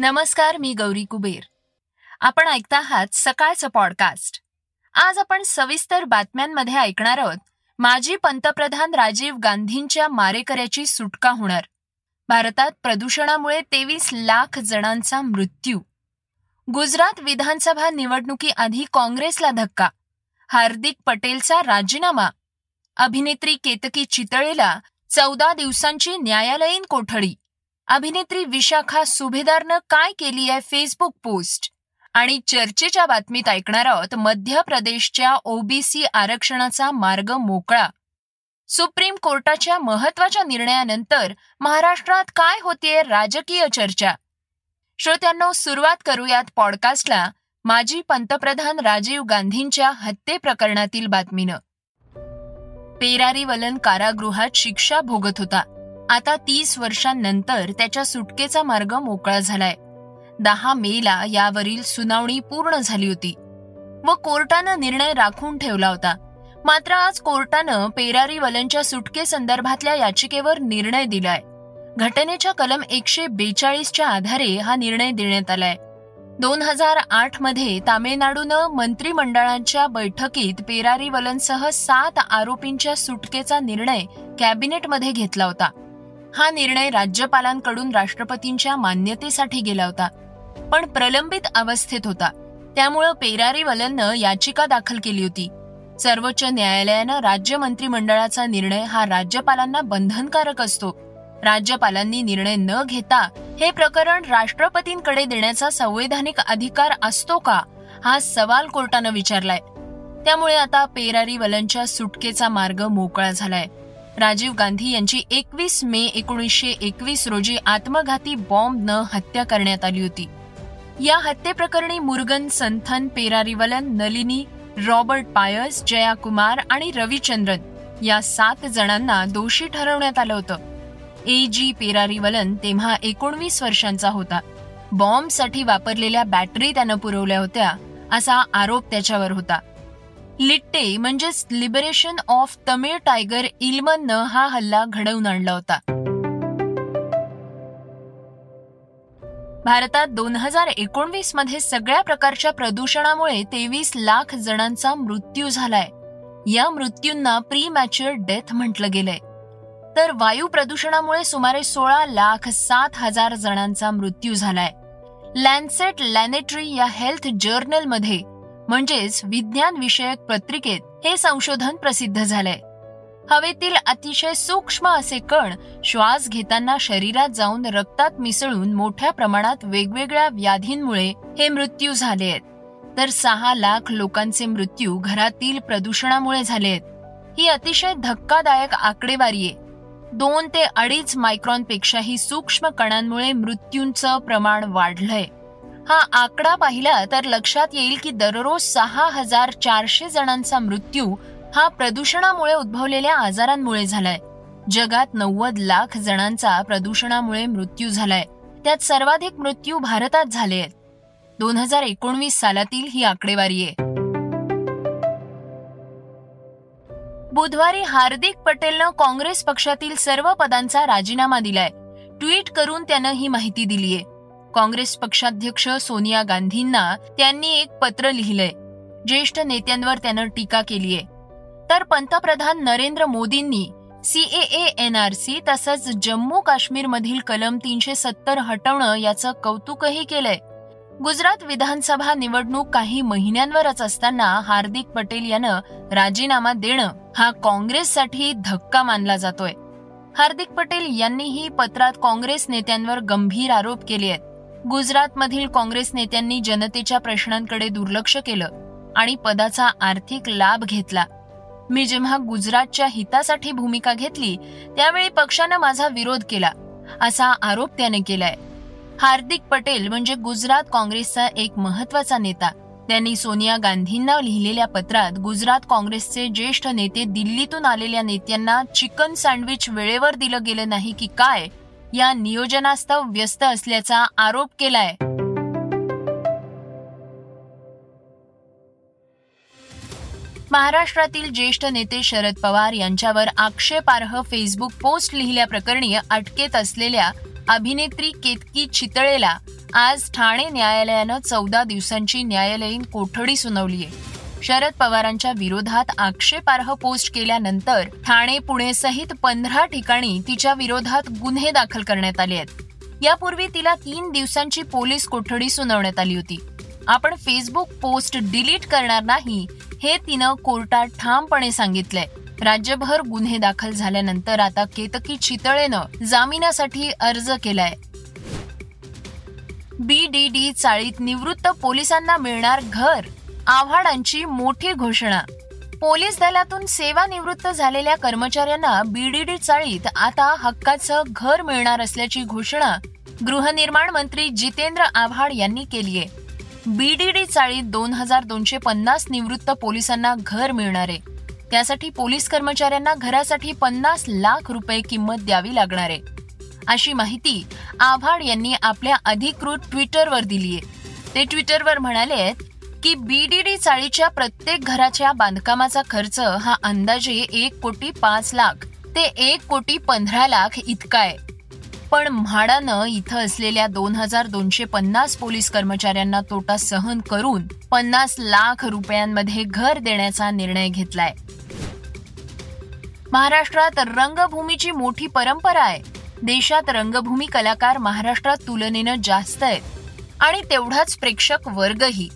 नमस्कार मी गौरी कुबेर. आपण ऐकता आहात सकाळचं पॉडकास्ट आज आपण सविस्तर बातम्यांमध्ये ऐकणार आहोत माजी पंतप्रधान राजीव गांधींच्या मारेकऱ्याची सुटका होणार. भारतात प्रदूषणामुळे तेवीस लाख जणांचा मृत्यू. गुजरात विधानसभा निवडणुकीआधी काँग्रेसला धक्का. हार्दिक पटेलचा राजीनामा. अभिनेत्री केतकी चितळेला चौदा दिवसांची न्यायालयीन कोठडी. अभिनेत्री विशाखा सुभेदारनं काय केली आहे फेसबुक पोस्ट? आणि चर्चेच्या बातमीत ऐकणार आहोत मध्य प्रदेशच्या ओबीसी आरक्षणाचा मार्ग मोकळा. सुप्रीम कोर्टाच्या महत्त्वाच्या निर्णयानंतर महाराष्ट्रात काय होतीये राजकीय चर्चा? श्रोत्यांनो सुरुवात करूयात पॉडकास्टला. माजी पंतप्रधान राजीव गांधींच्या हत्ये प्रकरणातील बातमीनं. पेरारी वलन कारागृहात शिक्षा भोगत होता. आता तीस वर्षांनंतर त्याच्या सुटकेचा मार्ग मोकळा झालाय. दहा मेला यावरील सुनावणी पूर्ण झाली होती. व कोर्टानं निर्णय राखून ठेवला होता. मात्र आज कोर्टानं पेरारी वलनच्या सुटकेसंदर्भातल्या याचिकेवर निर्णय दिलाय. घटनेच्या कलम एकशे बेचाळीसच्या आधारे हा निर्णय देण्यात आलाय. दोन हजार आठमध्ये तामिळनाडूनं मंत्रिमंडळाच्या बैठकीत पेरारी वलनसह सात आरोपींच्या सुटकेचा निर्णय कॅबिनेटमध्ये घेतला होता. हा निर्णय राज्यपालांकडून राष्ट्रपतींच्या मान्यतेसाठी गेला होता. पण प्रलंबित अवस्थेत होता. त्यामुळं पेरारी वलननं याचिका दाखल केली होती. सर्वोच्च न्यायालयानं राज्य मंत्रिमंडळाचा निर्णय हा राज्यपालांना बंधनकारक असतो. राज्यपालांनी निर्णय न घेता हे प्रकरण राष्ट्रपतींकडे देण्याचा संवैधानिक अधिकार असतो का? हा सवाल कोर्टानं विचारलाय. त्यामुळे आता पेरारी वलनच्या सुटकेचा मार्ग मोकळा झालाय. राजीव गांधी यांची एकवीस मे एकोणीसशे एकवीस रोजी आत्मघाती बॉम्बनं हत्या करण्यात आली होती. या हत्येप्रकरणी मुर्गन संथन पेरारीवलन नलिनी रॉबर्ट पायर्स जया कुमार आणि रविचंद्रन या सात जणांना दोषी ठरवण्यात आलं होतं. ए. जी. पेरारीवलन तेव्हा एकोणवीस वर्षांचा होता. बॉम्बसाठी वापरलेल्या बॅटरी त्यानं पुरवल्या होत्या असा आरोप त्याच्यावर होता. लिट्टे म्हणजेच लिबरेशन ऑफ तमिळ टायगर इल्मननं हा हल्ला घडवून आणला होता. भारतात दोन हजार एकोणवीसमध्ये सगळ्या प्रकारच्या प्रदूषणामुळे तेवीस लाख जणांचा मृत्यू झालाय. या मृत्यूंना प्री मॅच्युअर डेथ म्हटलं गेलंय. तर वायू प्रदूषणामुळे सुमारे सोळा लाख सात हजार जणांचा मृत्यू झालाय. लॅन्सेट लॅनेटरी या हेल्थ जर्नलमध्ये म्हणजेच विज्ञान विषयक पत्रिकेत हे संशोधन प्रसिद्ध झालंय. हवेतील अतिशय सूक्ष्म असे कण श्वास घेताना शरीरात जाऊन रक्तात मिसळून मोठ्या प्रमाणात वेगवेगळ्या व्याधींमुळे हे मृत्यू झाले आहेत. तर सहा लाख लोकांचे मृत्यू घरातील प्रदूषणामुळे झाले आहेत. ही अतिशय धक्कादायक आकडेवारी आहे. दोन ते अडीच मायक्रॉन पेक्षाही सूक्ष्म कणांमुळे मृत्यूंचं प्रमाण वाढलंय. हा आकडा पाहिला तर लक्षात येईल की दररोज सहा हजार चारशे जणांचा मृत्यू हा प्रदूषणामुळे उद्भवलेल्या आजारांमुळे झालाय. जगात नव्वद लाख जणांचा प्रदूषणामुळे मृत्यू झालाय. त्यात सर्वाधिक मृत्यू भारतात झाले आहेत. दोन हजार एकोणवीस सालातील ही आकडेवारी आहे. बुधवारी हार्दिक पटेलनं काँग्रेस पक्षातील सर्व पदांचा राजीनामा दिलाय. ट्विट करून त्यानं ही माहिती दिलीय. काँग्रेस पक्षाध्यक्ष सोनिया गांधींना त्यांनी एक पत्र लिहिलंय. ज्येष्ठ नेत्यांवर त्यानं टीका केलीय. तर पंतप्रधान नरेंद्र मोदींनी सीएए एनआरसी तसंच जम्मू काश्मीरमधील कलम तीनशे सत्तर हटवणं याचं कौतुकही केलंय. गुजरात विधानसभा निवडणूक काही महिन्यांवरच असताना हार्दिक पटेल यानं राजीनामा देणं हा काँग्रेससाठी धक्का मानला जातोय. हार्दिक पटेल यांनीही पत्रात काँग्रेस नेत्यांवर गंभीर आरोप केले आहेत गुजरातमधील काँग्रेस नेत्यांनी जनतेच्या प्रश्नांकडे दुर्लक्ष केलं आणि पदाचा आर्थिक लाभ घेतला. मी जेव्हा गुजरातच्या हितासाठी भूमिका घेतली त्यावेळी पक्षानं माझा विरोध केला असा आरोप त्याने केलाय. हार्दिक पटेल म्हणजे गुजरात काँग्रेसचा एक महत्त्वाचा नेता. त्यांनी सोनिया गांधींना लिहिलेल्या पत्रात गुजरात काँग्रेसचे ज्येष्ठ नेते दिल्लीतून आलेल्या नेत्यांना चिकन सँडविच वेळेवर दिलं गेलं नाही की काय या नियोजनास्तव व्यस्त असल्याचा आरोप केलाय. महाराष्ट्रातील ज्येष्ठ नेते शरद पवार यांच्यावर आक्षेपार्ह फेसबुक पोस्ट लिहिल्याप्रकरणी अटकेत असलेल्या अभिनेत्री केतकी चितळेला आज ठाणे न्यायालयानं चौदा दिवसांची न्यायालयीन कोठडी सुनावली आहे शरद पवारांच्या विरोधात आक्षेपार्ह पोस्ट केल्यानंतर ठाणे पुणे सहित पंधरा ठिकाणी तिच्या विरोधात गुन्हे दाखल करण्यात आले आहेत. यापूर्वी तिला तीन दिवसांची पोलीस कोठडी सुनावण्यात आली होती. आपण फेसबुक पोस्ट डिलीट करणार नाही हे तिनं कोर्टात ठामपणे सांगितलंय. राज्यभर गुन्हे दाखल झाल्यानंतर आता केतकी चितळेनं जामिनासाठी अर्ज केलाय. बीडीडी चाळीत निवृत्त पोलिसांना मिळणार घर? आव्हाडांची मोठी घोषणा. पोलीस दलातून सेवानिवृत्त झालेल्या कर्मचाऱ्यांना बीडीडी चाळीत आता हक्काचं घर मिळणार असल्याची घोषणा गृहनिर्माण मंत्री जितेंद्र आव्हाड यांनी केली आहे. बीडीडी चाळीत दोन हजार दोनशे पन्नास निवृत्त पोलिसांना घर मिळणार आहे. त्यासाठी पोलीस कर्मचाऱ्यांना घरासाठी पन्नास लाख रुपये किंमत द्यावी लागणार आहे. अशी माहिती आव्हाड यांनी आपल्या अधिकृत ट्विटरवर दिली आहे. ते ट्विटरवर म्हणाले की बीडीडी चाळीच्या प्रत्येक घराच्या बांधकामाचा खर्च हा अंदाजे एक कोटी पाच लाख ते एक कोटी पंधरा लाख इतका आहे. पण म्हाडानं इथं असलेल्या दोन हजार दोनशे पन्नास पोलीस कर्मचाऱ्यांना तोटा सहन करून पन्नास लाख रुपयांमध्ये घर देण्याचा निर्णय घेतलाय. महाराष्ट्रात रंगभूमीची मोठी परंपरा आहे. देशात रंगभूमी कलाकार महाराष्ट्रात तुलनेनं जास्त आहेत. आणि तेवढाच प्रेक्षक वर्गही.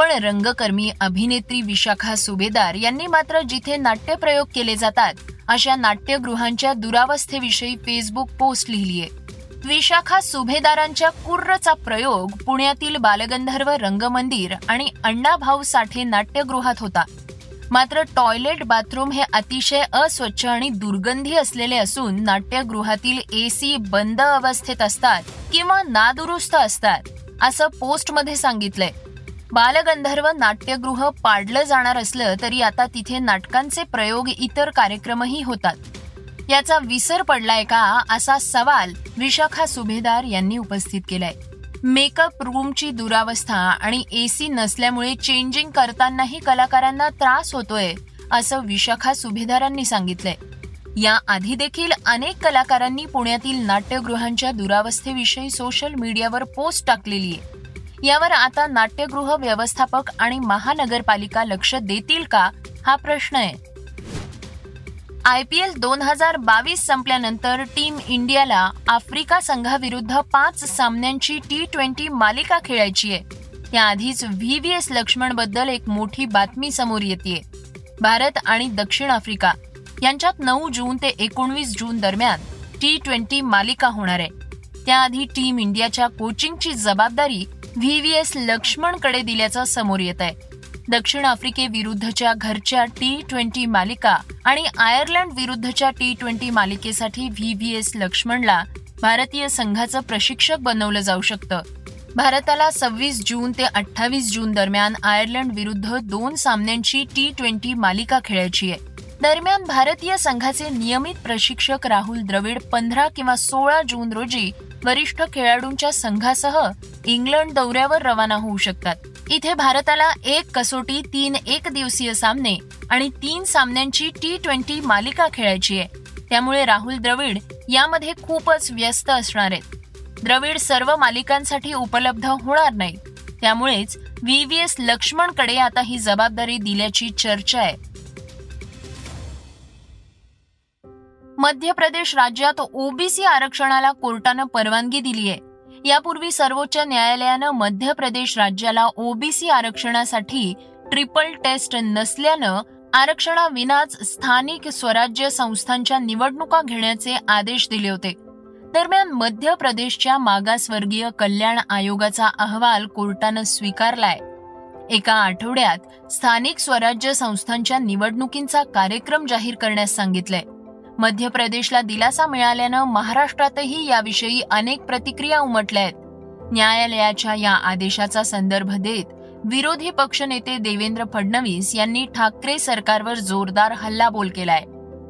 पण रंगकर्मी अभिनेत्री विशाखा सुभेदार यांनी मात्र जिथे नाट्यप्रयोग केले जातात अशा नाट्यगृहांच्या दुरावस्थेविषयी फेसबुक पोस्ट लिहिलीये. विशाखा सुभेदारांच्या कुर्रचा प्रयोग पुण्यातील बालगंधर्व रंगमंदिर आणि अण्णाभाऊ साठे नाट्यगृहात होता. मात्र टॉयलेट बाथरूम हे अतिशय अस्वच्छ आणि दुर्गंधी असलेले असून नाट्यगृहातील एसी बंद अवस्थेत असतात किंवा नादुरुस्त असतात असं पोस्टमध्ये सांगितलंय. बालगंधर्व नाट्यगृह पाडलं जाणार असलं तरी आता तिथे नाटकांचे प्रयोग इतर कार्यक्रमही होतात. याचा विसर पडलाय का असा सवाल विशाखा सुभेदार यांनी उपस्थित केलाय. मेकअप रूमची दुरावस्था आणि एसी नसल्यामुळे चेंजिंग करतानाही कलाकारांना त्रास होतोय असं विशाखा सुभेदारांनी सांगितलंय. या आधी देखील अनेक कलाकारांनी पुण्यातील नाट्यगृहांच्या दुरावस्थेविषयी सोशल मीडियावर पोस्ट टाकलेली आहे. यावर आता नाट्यगृह व्यवस्थापक आणि महानगरपालिका लक्ष देतील का हा प्रश्न आहे. आय पी एल दोन हजार बावीस संपल्यानंतर टीम इंडियाला आफ्रिका संघाविरुद्ध पाच सामन्यांची टी ट्वेंटी मालिका खेळायची आहे. त्याआधीच व्ही व्ही एस लक्ष्मणबद्दल एक मोठी बातमी समोर येते भारत आणि दक्षिण आफ्रिका यांच्यात नऊ जून ते एकोणवीस जून दरम्यान टी ट्वेंटी मालिका होणार आहे. त्याआधी टीम इंडियाच्या कोचिंगची जबाबदारी व्ही व्ही एस लक्ष्मणकडे दिल्याचं समोर येत आहे. दक्षिण आफ्रिकेविरुद्धच्या घरच्या टी ट्वेंटी मालिका आणि आयर्लंड विरुद्धच्या टी ट्वेंटी मालिकेसाठी व्ही व्ही एस लक्ष्मणला भारतीय संघाचं प्रशिक्षक बनवलं जाऊ शकतं. भारताला सव्वीस जून ते अठ्ठावीस जून दरम्यान आयर्लंड विरुद्ध दोन सामन्यांची टी ट्वेंटी मालिका खेळायची आहे. दरम्यान भारतीय संघाचे नियमित प्रशिक्षक राहुल द्रविड पंधरा किंवा सोळा जून रोजी वरिष्ठ खेळाडूंच्या संघासह इंग्लंड दौऱ्यावर रवाना होऊ शकतात. इथे भारताला एक कसोटी तीन एक दिवसीय सामने आणि तीन सामन्यांची टी ट्वेंटी मालिका खेळायची आहे. त्यामुळे राहुल द्रविड यामध्ये खूपच व्यस्त असणार आहेत. द्रविड सर्व मालिकांसाठी उपलब्ध होणार नाही. त्यामुळेच व्ही व्ही एस लक्ष्मणकडे आता ही जबाबदारी दिल्याची चर्चा आहे. मध्य प्रदेश राज्यात ओबीसी आरक्षणाला कोर्टानं परवानगी दिली आहे. यापूर्वी सर्वोच्च न्यायालयानं मध्य प्रदेश राज्याला ओबीसी आरक्षणासाठी ट्रिपल टेस्ट नसल्यानं आरक्षणाविनाच स्थानिक स्वराज्य संस्थांच्या निवडणुका घेण्याचे आदेश दिले होते. दरम्यान मध्य प्रदेशच्या मागासवर्गीय कल्याण आयोगाचा अहवाल कोर्टानं स्वीकारलाय. एका आठवड्यात स्थानिक स्वराज्य संस्थांच्या निवडणुकींचा कार्यक्रम जाहीर करण्यास सांगितलंय. मध्य प्रदेशला दिलासा मिळाल्यानं महाराष्ट्रातही याविषयी अनेक प्रतिक्रिया उमटल्या आहेत न्यायालयाच्या या आदेशाचा संदर्भ देत विरोधी पक्षनेते देवेंद्र फडणवीस यांनी ठाकरे सरकारवर जोरदार हल्लाबोल केलाय.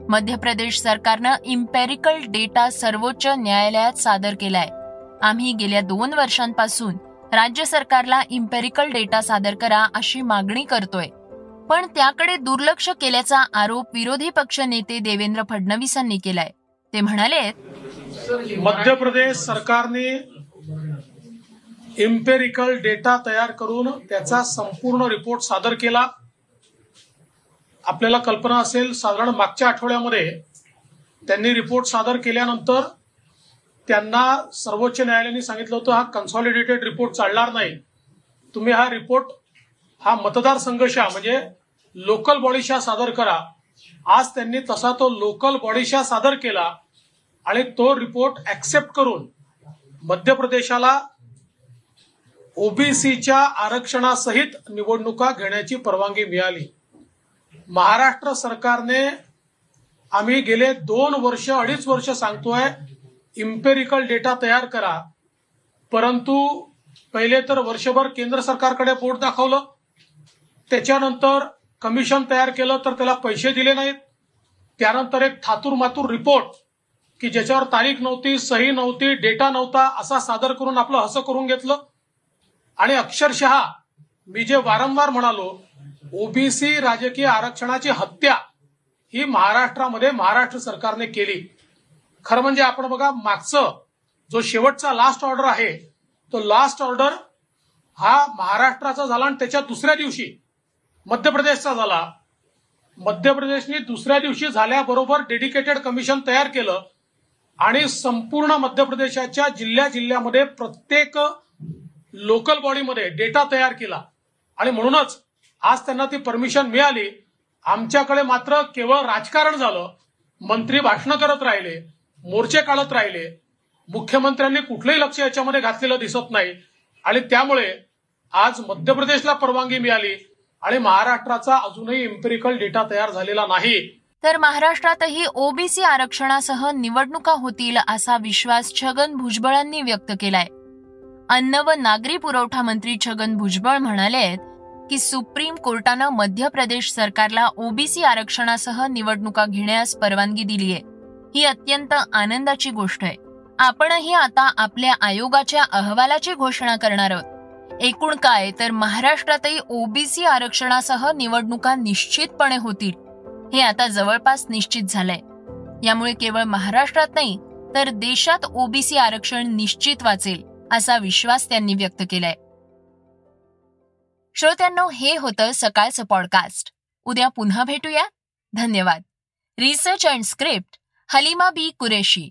मध्य प्रदेश सरकारनं इम्पेरिकल डेटा सर्वोच्च न्यायालयात सादर केलाय. आम्ही गेल्या दोन वर्षांपासून राज्य सरकारला इम्पेरिकल डेटा सादर करा अशी मागणी करतोय. पण त्याकडे दुर्लक्ष केल्याचा आरोप विरोधी पक्ष नेते देवेंद्र फडणवीसांनी केलाय. ते म्हणाले मध्य प्रदेश सरकारने इम्पेरिकल डेटा तयार करून त्याचा संपूर्ण रिपोर्ट सादर केला. आपल्याला कल्पना असेल साधारण मागच्या आठवड्यामध्ये त्यांनी रिपोर्ट सादर केल्यानंतर त्यांना सर्वोच्च न्यायालयाने सांगितलं होतं हा कन्सॉलिडेटेड रिपोर्ट चालणार नाही. तुम्ही हा रिपोर्ट हा मतदारसंघशा म्हणजे लोकल बॉडीशा सादर करा. आज त्यांनी तसा तो लोकल बॉडीशा सादर केला आणि तो रिपोर्ट ऍक्सेप्ट करून मध्य प्रदेशाला ओबीसीच्या आरक्षणासहित निवडणुका घेण्याची परवानगी मिळाली. महाराष्ट्र सरकारने आम्ही गेले दोन वर्ष अडीच वर्ष सांगतोय इम्पेरिकल डेटा तयार करा. परंतु पहिले तर वर्षभर केंद्र सरकारकडे बोट दाखवलं. त्याच्यानंतर कमिशन तयार केलं तर त्याला पैसे दिले नाहीत. त्यानंतर एक थातूर मातूर रिपोर्ट की ज्याच्यावर तारीख नव्हती सही नव्हती डेटा नव्हता असा सादर करून आपलं हसं करून घेतलं. आणि अक्षरशः मी जे वारंवार म्हणालो ओबीसी राजकीय आरक्षणाची हत्या ही महाराष्ट्रामध्ये महाराष्ट्र सरकारने केली. खरं म्हणजे आपण बघा मागचं जो शेवटचा लास्ट ऑर्डर आहे तो लास्ट ऑर्डर हा महाराष्ट्राचा झाला आणि त्याच्या दुसऱ्या दिवशी मध्य प्रदेशचा झाला. मध्य प्रदेशनी दुसऱ्या दिवशी झाल्याबरोबर डेडिकेटेड कमिशन तयार केलं आणि संपूर्ण मध्य प्रदेशाच्या जिल्ह्या जिल्ह्यामध्ये प्रत्येक लोकल बॉडीमध्ये डेटा तयार केला. आणि म्हणूनच आज त्यांना ती परमिशन मिळाली. आमच्याकडे मात्र केवळ राजकारण झालं. मंत्री भाषणं करत राहिले मोर्चे काढत राहिले. मुख्यमंत्र्यांनी कुठलंही लक्ष याच्यामध्ये घातलेलं दिसत नाही. आणि त्यामुळे आज मध्य प्रदेशला परवानगी मिळाली. आणि महाराष्ट्राचा अजूनही इम्पेरिकल डेटा तयार झालेला नाही. तर महाराष्ट्रातही ओबीसी आरक्षणासह निवडणुका होतील असा विश्वास छगन भुजबळांनी व्यक्त केलाय. अन्न व नागरी पुरवठा मंत्री छगन भुजबळ म्हणाले की सुप्रीम कोर्टानं मध्य प्रदेश सरकारला ओबीसी आरक्षणासह निवडणुका घेण्यास परवानगी दिलीय ही अत्यंत आनंदाची गोष्ट आहे. आपणही आता आपल्या आयोगाच्या अहवालाची घोषणा करणार आहोत. एकूण काय? तर महाराष्ट्रातही ओबीसी आरक्षणासह निवडणुका निश्चितपणे होतील. हे आता जवळपास निश्चित झालंय. यामुळे केवळ महाराष्ट्रात नाही तर देशात ओबीसी आरक्षण निश्चित वाचेल असा विश्वास त्यांनी व्यक्त केलाय. श्रोत्यांनो हे होतं सकाळचं पॉडकास्ट उद्या पुन्हा भेटूया. धन्यवाद. Research and script Halima B Qureshi.